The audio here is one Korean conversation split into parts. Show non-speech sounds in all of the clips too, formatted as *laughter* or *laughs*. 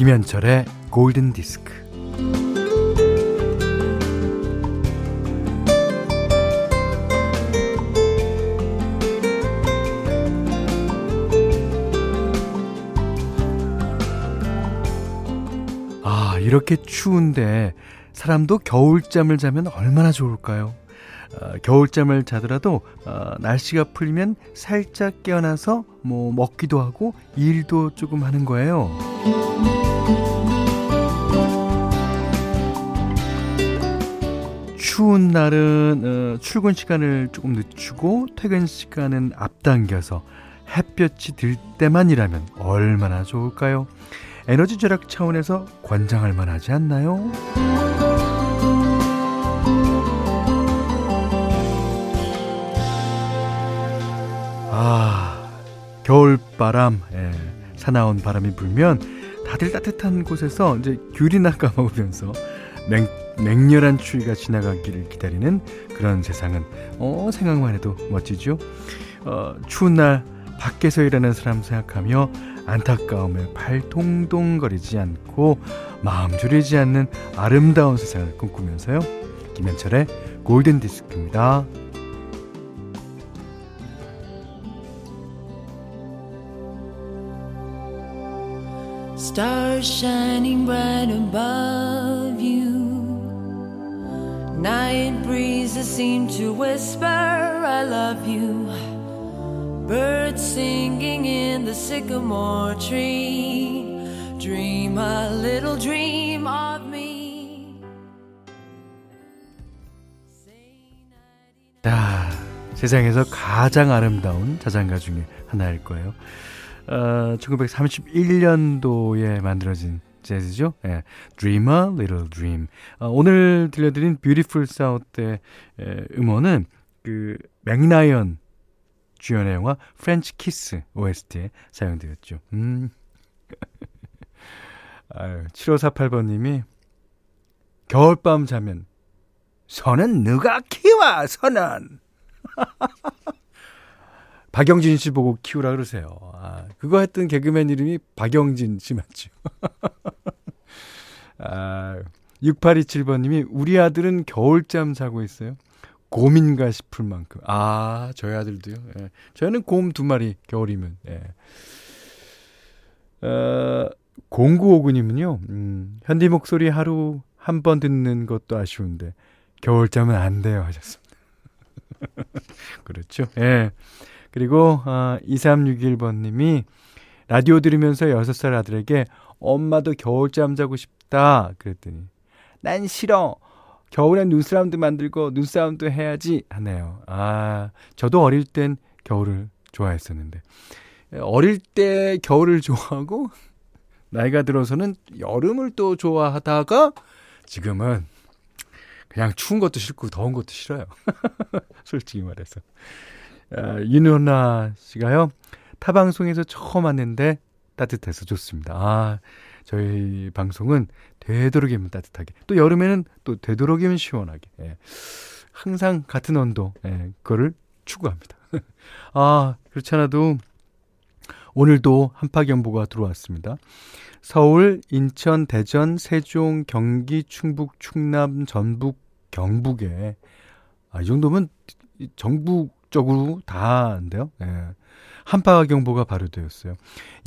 김현철의 골든 디스크. 아, 이렇게 추운데 사람도 겨울잠을 자면 얼마나 좋을까요? 어, 겨울잠을 자더라도 어, 날씨가 풀리면 살짝 깨어나서 뭐 먹기도 하고 일도 조금 하는 거예요. 추운 날은 어, 출근 시간을 조금 늦추고 퇴근 시간은 앞당겨서 햇볕이 들 때만 일하면 얼마나 좋을까요? 에너지 절약 차원에서 권장할 만하지 않나요? 아, 겨울바람, 예, 사나운 바람이 불면 다들 따뜻한 곳에서 이제 귤이나 *laughs* 까먹으면서 냉, 맹렬한 추위가 지나가기를 기다리는 그런 세상은 어, 생각만 해도 멋지죠. 어, 추운 날 밖에서 일하는 사람 생각하며 안타까움에 발 동동거리지 않고 마음 졸이지 않는 아름다운 세상을 꿈꾸면서요. 김현철의 골든 디스크입니다. Stars shining bright above you. Night breezes seem to whisper, I love you. Birds singing in the sycamore tree. Dream a little dream of me. 아, 세상에서 가장 아름다운 자장가 중에 하나일 거예요. 어, 1931년도에 만들어진 재즈죠. 예, Dream a Little Dream. 어, 오늘 들려드린 Beautiful South의 예, 음원은 그 맥 라이언 주연의 영화 프렌치 키스 OST에 사용되었죠. 음. *laughs* 아유, 7548번님이 겨울밤 자면 소는 누가 키워 소는 *laughs* 박영진 씨 보고 키우라 그러세요. 아, 그거 했던 개그맨 이름이 박영진 씨 맞죠? *laughs* 아, 6827번님이 우리 아들은 겨울잠 자고 있어요. 곰인가 싶을 만큼. 아, 저희 아들도요. 예. 저희는 곰 두 마리 겨울이면. 예. 어, 0959님은요, 음, 현디 목소리 하루 한 번 듣는 것도 아쉬운데, 겨울잠은 안 돼요. 하셨습니다. *laughs* 그렇죠. 예. 그리고 어, 2361번님이 라디오 들으면서 6살 아들에게 엄마도 겨울잠 자고 싶다 그랬더니 난 싫어. 겨울엔 눈사람도 만들고 눈싸움도 해야지 하네요. 아, 저도 어릴 땐 겨울을 좋아했었는데 어릴 때 겨울을 좋아하고 *laughs* 나이가 들어서는 여름을 또 좋아하다가 지금은 그냥 추운 것도 싫고 더운 것도 싫어요. *laughs* 솔직히 말해서. 아, 윤은아 씨가요. 타 방송에서 처음 왔는데 따뜻해서 좋습니다. 아, 저희 방송은 되도록이면 따뜻하게. 또 여름에는 또 되도록이면 시원하게. 예. 항상 같은 온도. 예, 그거를 추구합니다. *laughs* 아, 그렇지 않아도 오늘도 한파경보가 들어왔습니다. 서울, 인천, 대전, 세종, 경기, 충북, 충남, 전북, 경북에 아, 이 정도면 정 북 쪽으로 다인데요. 예. 한파 경보가 발효되었어요.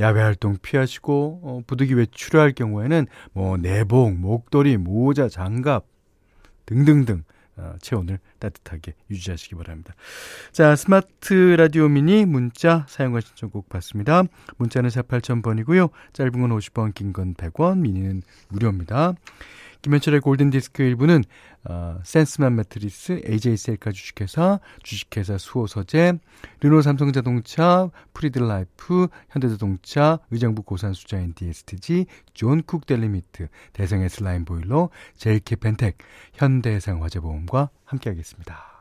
야외 활동 피하시고 어, 부득이 외출할 경우에는 뭐 내복, 목도리, 모자, 장갑 등등등 어, 체온을 따뜻하게 유지하시기 바랍니다. 자, 스마트 라디오 미니 문자 사용과 신청곡 받습니다. 문자는 4 8000번이고요. 짧은 건 50원, 긴 건 100원, 미니는 무료입니다. 김현철의 골든디스크 1부는 어, 센스맘 매트리스, AJ셀카 주식회사, 주식회사 수호서재, 르노 삼성자동차, 프리드라이프, 현대자동차, 의정부 고산수자인 DSTG, 존쿡 델리미트, 대성 S라인 보일러, 제일 케펜텍, 현대해상화재보험과 함께하겠습니다.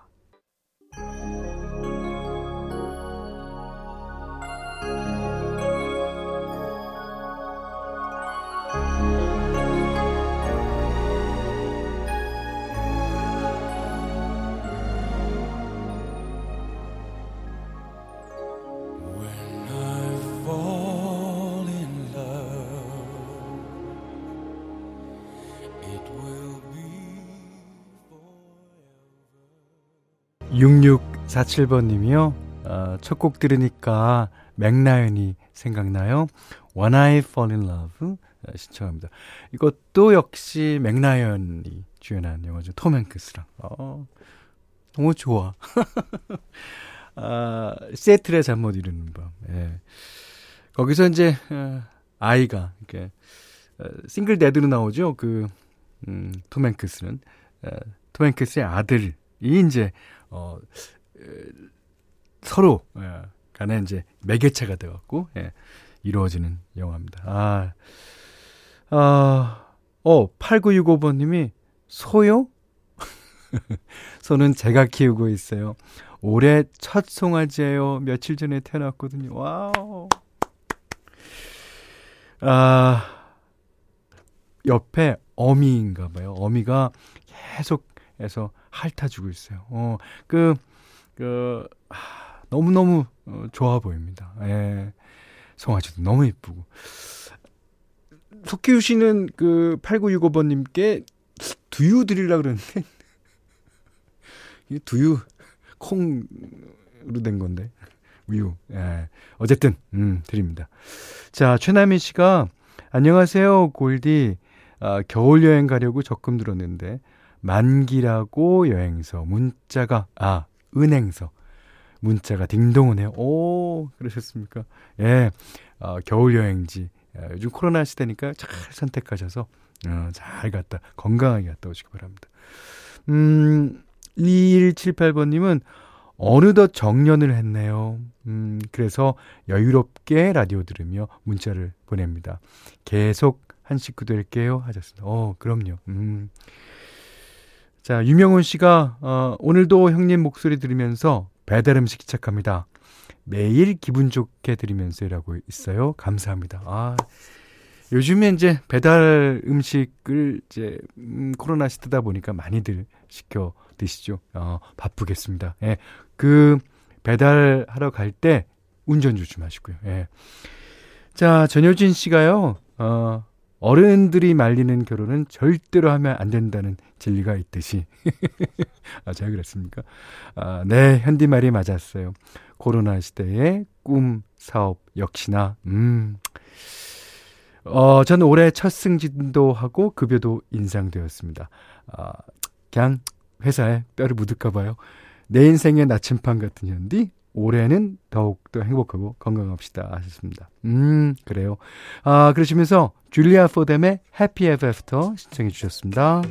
6647번 님이요. 어, 첫곡 들으니까 맥라연이 생각나요. When I Fall in Love 어, 신청합니다. 이것도 역시 맥라연이 주연한 영화죠. 톰 행크스랑. 어, 너무 좋아. *laughs* 아, 세틀의 잠 못 이루는 밤. 예. 거기서 이제 어, 아이가 이렇게 어, 싱글 데드로 나오죠. 그 음, 톰 행크스는 어, 톰 행크스의 아들이 이제 어, 서로 예, 간에 이제 매개체가 돼갖고 예, 이루어지는 영화입니다. 아, 아, 어 8965번님이 소요? *laughs* 소는 제가 키우고 있어요. 올해 첫 송아지예요. 며칠 전에 태어났거든요. 와우. 아, 옆에 어미인가 봐요. 어미가 계속 해서 핥아주고 있어요. 어, 그, 그, 아, 너무너무 어, 좋아 보입니다. 예. 송아지도 너무 이쁘고. 속 키우시는 그 8965번님께 두유 드리려 그러는데, *laughs* 이 두유, 콩으로 된 건데. 우유. 예. 어쨌든, 음, 드립니다. 자, 최나미 씨가, 안녕하세요, 골디. 아, 겨울 여행 가려고 적금 들었는데, 만기라고 여행서, 문자가, 아, 은행서. 문자가 딩동 오네요. 오, 그러셨습니까? 예. 어, 겨울 여행지. 예, 요즘 코로나 시대니까 잘 선택하셔서, 어, 잘 갔다, 건강하게 갔다 오시기 바랍니다. 음, 2178번님은 어느덧 정년을 했네요. 음, 그래서 여유롭게 라디오 들으며 문자를 보냅니다. 계속 한 식구 될게요. 하셨습니다. 어, 그럼요. 음. 자, 유명훈 씨가, 어, 오늘도 형님 목소리 들으면서 배달 음식 시작합니다. 매일 기분 좋게 들으면서 일하고 있어요. 감사합니다. 아, 요즘에 이제 배달 음식을 이제, 음, 코로나 시대다 보니까 많이들 시켜 드시죠. 어, 바쁘겠습니다. 예. 그 배달하러 갈 때 운전 조심하시고요. 예. 자, 전효진 씨가요. 어, 어른들이 말리는 결혼은 절대로 하면 안 된다는 진리가 있듯이. *laughs* 아, 제가 그랬습니까? 아, 네, 현디 말이 맞았어요. 코로나 시대의 꿈, 사업 역시나, 음. 어, 저는 올해 첫 승진도 하고 급여도 인상되었습니다. 아, 그냥 회사에 뼈를 묻을까봐요. 내 인생의 나침판 같은 현디, 올해는 더욱더 행복하고 건강합시다 하셨습니다. 음, 그래요. 아, 그러시면서 줄리아 포뎀의 Happy Ever After 신청해 주셨습니다.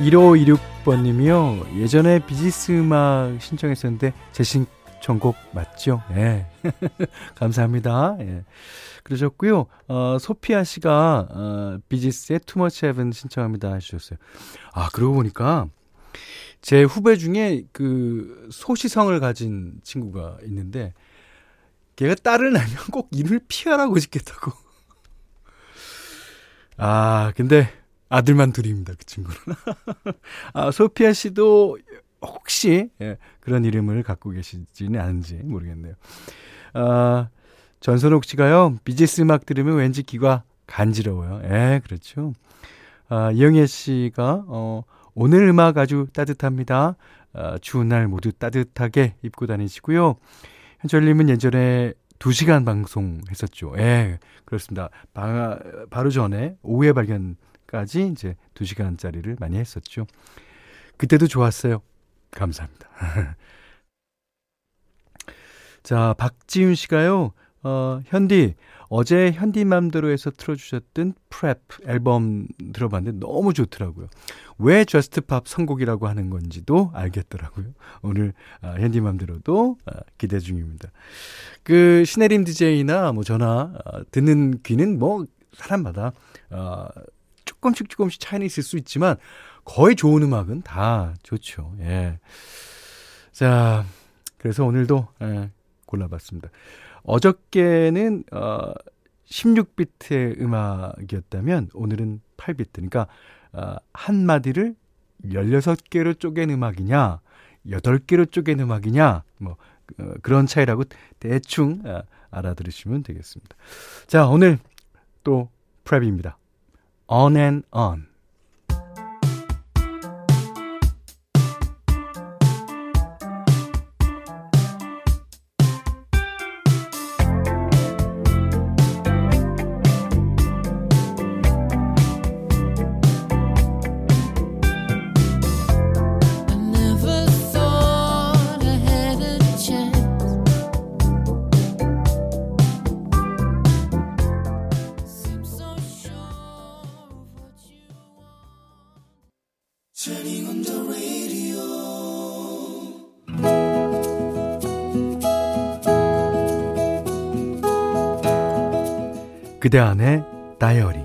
1526번님이요. 예전에 비지스 음악 신청했었는데 제 신청곡 맞죠? 예. 네. *laughs* 감사합니다. 예. 그러셨고요. 어, 소피아 씨가 어, 비지스의 Too Much Heaven 신청합니다 하셨어요. 아, 그러고 보니까 제 후배 중에 그 소 씨 성을 가진 친구가 있는데 걔가 딸을 낳으면 꼭 이름을 피아라고 *laughs* 짓겠다고. 아, 근데 아들만 둘입니다, 그 친구는. *laughs* 아, 소피아 씨도 혹시 예, 그런 이름을 갖고 계시지는 않은지 모르겠네요. 아, 전선옥 씨가요, 비지스 음악 들으면 왠지 귀가 간지러워요. 예, 그렇죠. 아, 이영애 씨가, 어, 오늘 음악 아주 따뜻합니다. 아, 추운 날 모두 따뜻하게 입고 다니시고요. 현철님은 예전에 2시간 방송 했었죠. 예, 그렇습니다. 바, 바로 전에 오후에 발견 까지 이제 2시간짜리를 많이 했었죠. 그때도 좋았어요. 감사합니다. *laughs* 자, 박지윤 씨가요. 어, 현디 어제 현디 맘대로에서 틀어주셨던 프랩 앨범 들어봤는데 너무 좋더라고요. 왜 just pop 선곡이라고 하는 건지도 알겠더라고요. 오늘 아, 현디 맘대로도 아, 기대 중입니다. 그 시네림 DJ나 뭐 저나 아, 듣는 귀는 뭐 사람마다 아, 조금씩 조금씩 차이는 있을 수 있지만 거의 좋은 음악은 다 좋죠. 예. 자, 그래서 오늘도 예, 골라봤습니다. 어저께는 어 16비트의 음악이었다면 오늘은 8비트. 그러니까 어, 한 마디를 16개로 쪼갠 음악이냐, 8개로 쪼갠 음악이냐, 뭐 어, 그런 차이라고 대충 어, 알아들으시면 되겠습니다. 자, 오늘 또 프랩입니다. On and On. 그대 안의 다이어리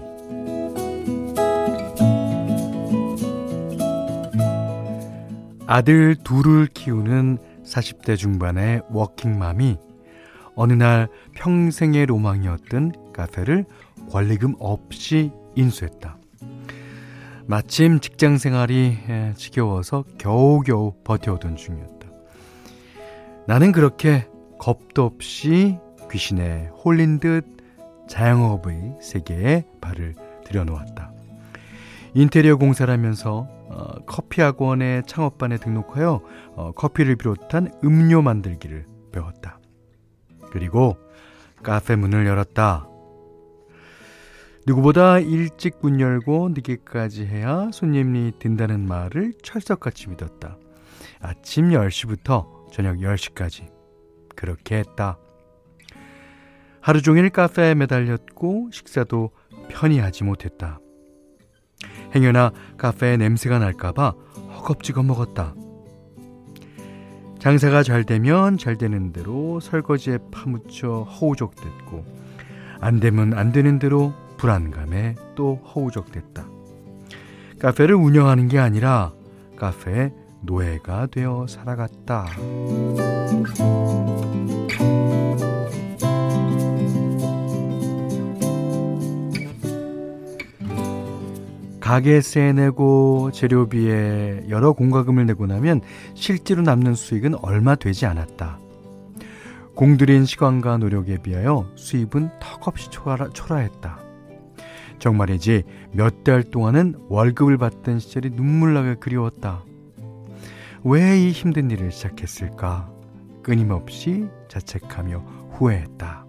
아들 둘을 키우는 40대 중반의 워킹맘이 어느 날 평생의 로망이었던 카페를 권리금 없이 인수했다. 마침 직장 생활이 지겨워서 겨우겨우 버텨오던 중이었다. 나는 그렇게 겁도 없이 귀신에 홀린 듯 자영업의 세계에 발을 들여놓았다. 인테리어 공사를 하면서 어, 커피 학원의 창업반에 등록하여 어, 커피를 비롯한 음료 만들기를 배웠다. 그리고 카페 문을 열었다. 누구보다 일찍 문 열고 늦게까지 해야 손님이 든다는 말을 철석같이 믿었다. 아침 10시부터 저녁 10시까지 그렇게 했다. 하루 종일 카페에 매달렸고 식사도 편히 하지 못했다. 행여나 카페에 냄새가 날까봐 허겁지겁 먹었다. 장사가 잘 되면 잘 되는 대로 설거지에 파묻혀 허우적댔고 안 되면 안 되는 대로 불안감에 또 허우적댔다. 카페를 운영하는 게 아니라 카페의 노예가 되어 살아갔다. 가게세 내고 재료비에 여러 공과금을 내고 나면 실제로 남는 수익은 얼마 되지 않았다. 공들인 시간과 노력에 비하여 수입은 턱없이 초라, 초라했다. 정말이지 몇 달 동안은 월급을 받던 시절이 눈물나게 그리웠다. 왜 이 힘든 일을 시작했을까? 끊임없이 자책하며 후회했다.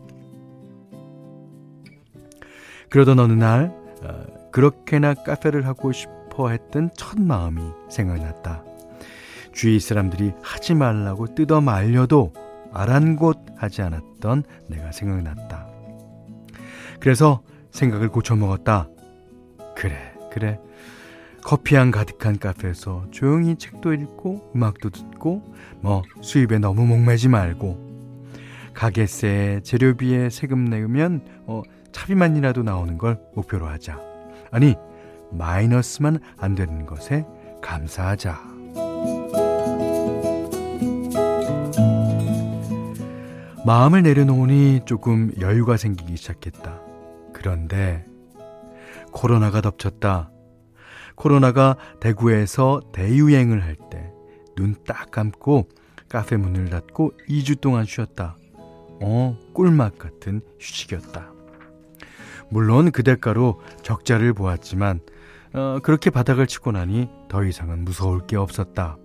그러던 어느 날 어, 그렇게나 카페를 하고 싶어 했던 첫 마음이 생각났다. 주위 사람들이 하지 말라고 뜯어 말려도 아란곳 하지 않았던 내가 생각났다. 그래서 생각을 고쳐먹었다. 그래, 그래. 커피향 가득한 카페에서 조용히 책도 읽고 음악도 듣고 뭐 수입에 너무 목매지 말고 가게세 재료비에 세금 내면 어, 차비만이라도 나오는 걸 목표로 하자. 아니, 마이너스만 안 되는 것에 감사하자. 마음을 내려놓으니 조금 여유가 생기기 시작했다. 그런데 코로나가 덮쳤다. 코로나가 대구에서 대유행을 할 때 눈 딱 감고 카페 문을 닫고 2주 동안 쉬었다. 어, 꿀맛 같은 휴식이었다. 물론 그 대가로 적자를 보았지만 어, 그렇게 바닥을 치고 나니 더 이상은 무서울 게 없었다.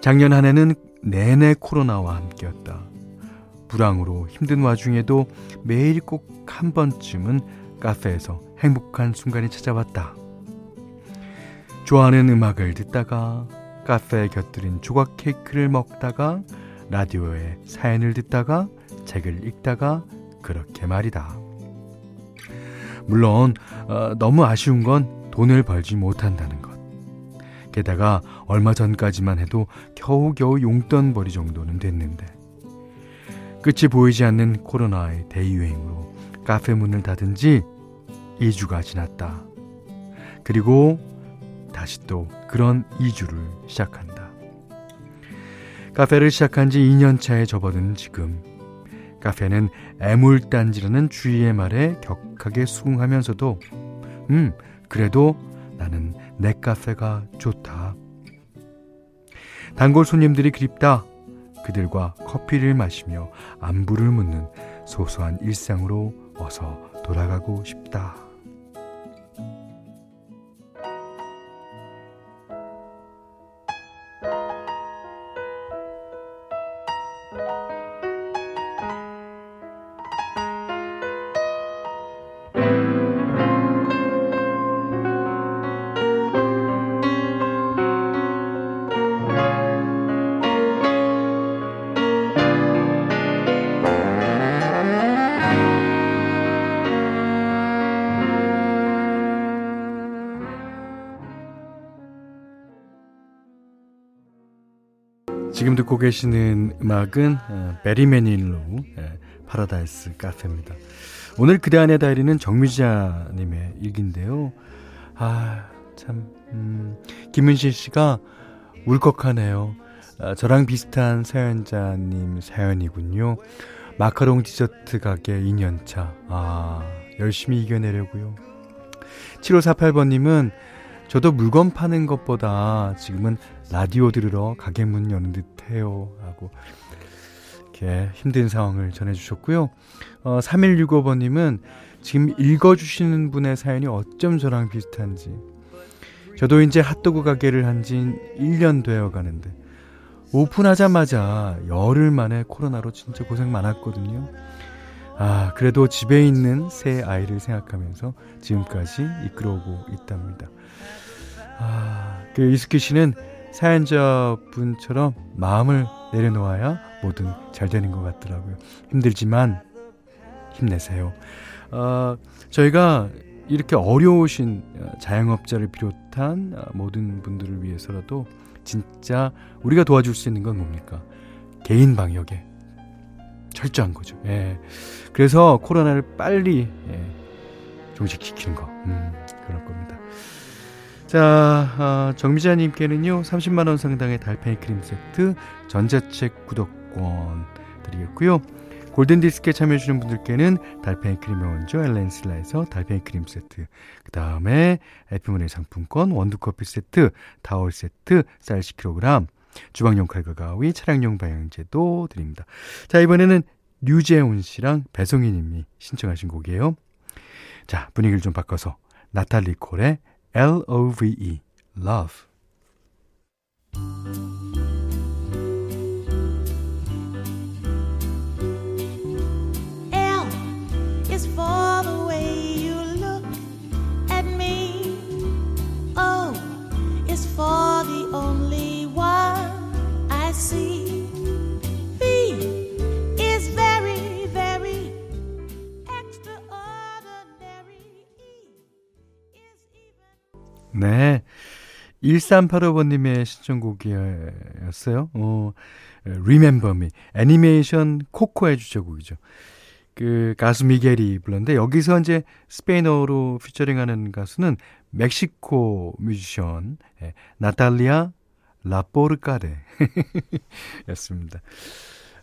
작년 한 해는 내내 코로나와 함께였다. 불황으로 힘든 와중에도 매일 꼭 한 번쯤은 카페에서 행복한 순간이 찾아왔다. 좋아하는 음악을 듣다가 카페에 곁들인 조각 케이크를 먹다가 라디오에 사연을 듣다가 책을 읽다가 그렇게 말이다. 물론 어, 너무 아쉬운 건 돈을 벌지 못한다는 것. 게다가 얼마 전까지만 해도 겨우겨우 용돈벌이 정도는 됐는데 끝이 보이지 않는 코로나의 대유행으로 카페 문을 닫은 지 2주가 지났다. 그리고 다시 또 그런 2주를 시작한다. 카페를 시작한 지 2년 차에 접어든 지금 카페는 애물단지라는 주위의 말에 격하게 수긍하면서도 음 그래도 나는 내 카페가 좋다. 단골 손님들이 그립다. 그들과 커피를 마시며 안부를 묻는 소소한 일상으로 어서 돌아가고 싶다. 지금 듣고 계시는 음악은 어, 베리 매닐로우 예, 파라다이스 카페입니다. 오늘 그대 안의 다이어리는 정미자님의 일기인데요. 아, 참, 음, 김은실 씨가 울컥하네요. 아, 저랑 비슷한 사연자님 사연이군요. 마카롱 디저트 가게 2년차. 아, 열심히 이겨내려고요. 7548번님은 저도 물건 파는 것보다 지금은 라디오 들으러 가게 문 여는 듯 해요. 하고, 이렇게 힘든 상황을 전해주셨고요. 어, 3165번님은 지금 읽어주시는 분의 사연이 어쩜 저랑 비슷한지. 저도 이제 핫도그 가게를 한 지 1년 되어 가는데, 오픈하자마자 열흘 만에 코로나로 진짜 고생 많았거든요. 아, 그래도 집에 있는 새 아이를 생각하면서 지금까지 이끌어오고 있답니다. 아, 그 이스키 씨는 사연자분처럼 마음을 내려놓아야 뭐든 잘 되는 것 같더라고요. 힘들지만 힘내세요. 어, 저희가 이렇게 어려우신 자영업자를 비롯한 모든 분들을 위해서라도 진짜 우리가 도와줄 수 있는 건 뭡니까? 개인 방역에 철저한 거죠. 예. 그래서 코로나를 빨리 예, 종식시키는 거. 음, 그럴 겁니다. 자, 어, 정미자님께는요, 30만원 상당의 달팽이 크림 세트, 전자책 구독권 드리겠고요. 골든디스크에 참여해주시는 분들께는 달팽이 크림의 원조 엘렌슬라에서 달팽이 크림 세트, 그 다음에 에피문의 상품권, 원두커피 세트, 타월 세트, 쌀 10kg, 주방용 칼과 가위, 차량용 방향제도 드립니다. 자, 이번에는 류재훈 씨랑 배송희 님이 신청하신 곡이에요. 자, 분위기를 좀 바꿔서 나탈리 콜의 L O V E, love. 1385번님의 신청곡이었어요. 어, Remember Me. 애니메이션 코코의 주제곡이죠. 그 가수 미겔이 불렀는데 여기서 이제 스페인어로 피처링하는 가수는 멕시코 뮤지션 예, 나탈리아 라포르카레 *laughs* 였습니다.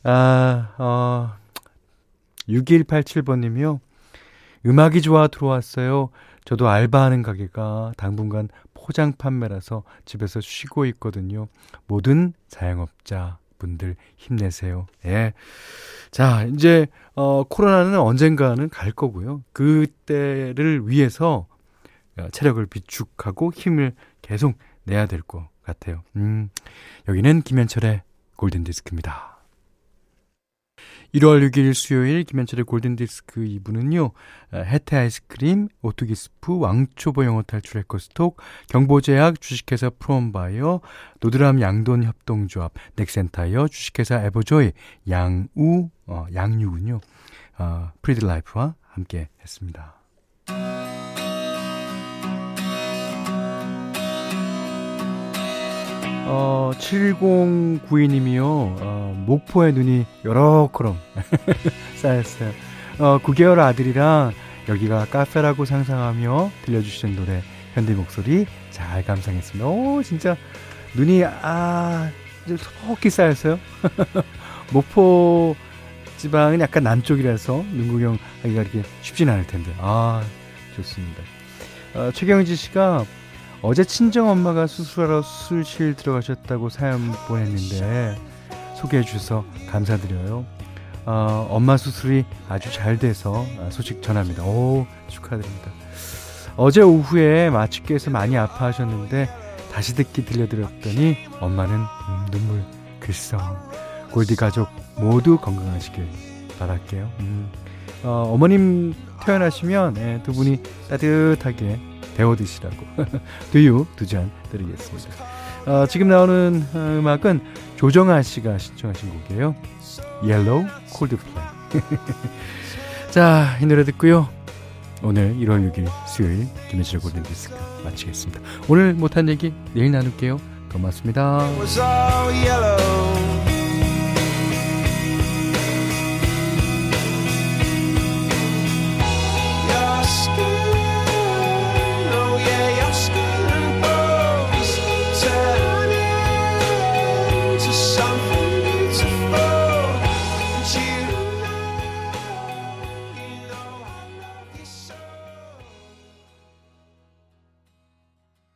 아, 어, 6187번님이요. 음악이 좋아 들어왔어요. 저도 알바하는 가게가 당분간 포장 판매라서 집에서 쉬고 있거든요. 모든 자영업자 분들 힘내세요. 예. 자, 이제 어 코로나는 언젠가는 갈 거고요. 그때를 위해서 어, 체력을 비축하고 힘을 계속 내야 될 것 같아요. 음. 여기는 김현철의 골든 디스크입니다. 1월 6일 수요일 김현철의 골든디스크 2부는요. 해태 아이스크림, 오뚜기 스프, 왕초보 영어 탈출 해커스톡, 경보제약, 주식회사 프롬바이오, 도드람 양돈 협동조합, 넥센타이어, 주식회사 에버조이, 양우, 어, 양유군요. 어, 프리드 라이프와 함께 했습니다. 어, 7092님이요, 어, 목포에 눈이 여러크럼 쌓였어요. *laughs* 어, 9개월 아들이랑 여기가 카페라고 상상하며 들려주시는 노래 현대 목소리 잘 감상했습니다. 오, 진짜 눈이 아, 좀 소복히 쌓였어요. *laughs* 목포 지방은 약간 남쪽이라서 눈 구경하기가 이렇게 쉽진 않을 텐데. 아, 좋습니다. 어, 최경지 씨가 어제 친정 엄마가 수술하러 수술실 들어가셨다고 사연 보냈는데 소개해 주셔서 감사드려요. 어, 엄마 수술이 아주 잘 돼서 소식 전합니다. 오, 축하드립니다. 어제 오후에 마취께서 많이 아파하셨는데 다시 듣기 들려드렸더니 엄마는 음, 눈물 글썽 골디 가족 모두 건강하시길 바랄게요. 음. 어, 어머님 태어나시면 예, 두 분이 따뜻하게 데워 드시라고 *laughs* 두유 두 잔 드리겠습니다. 어, 지금 나오는 어, 음악은 조정아 씨가 신청하신 곡이에요. Yellow Coldplay. *laughs* 자, 이 노래 듣고요. 오늘 1월 6일 수요일 김혜지의 골든 디스크 마치겠습니다. 오늘 못한 얘기 내일 나눌게요. 고맙습니다.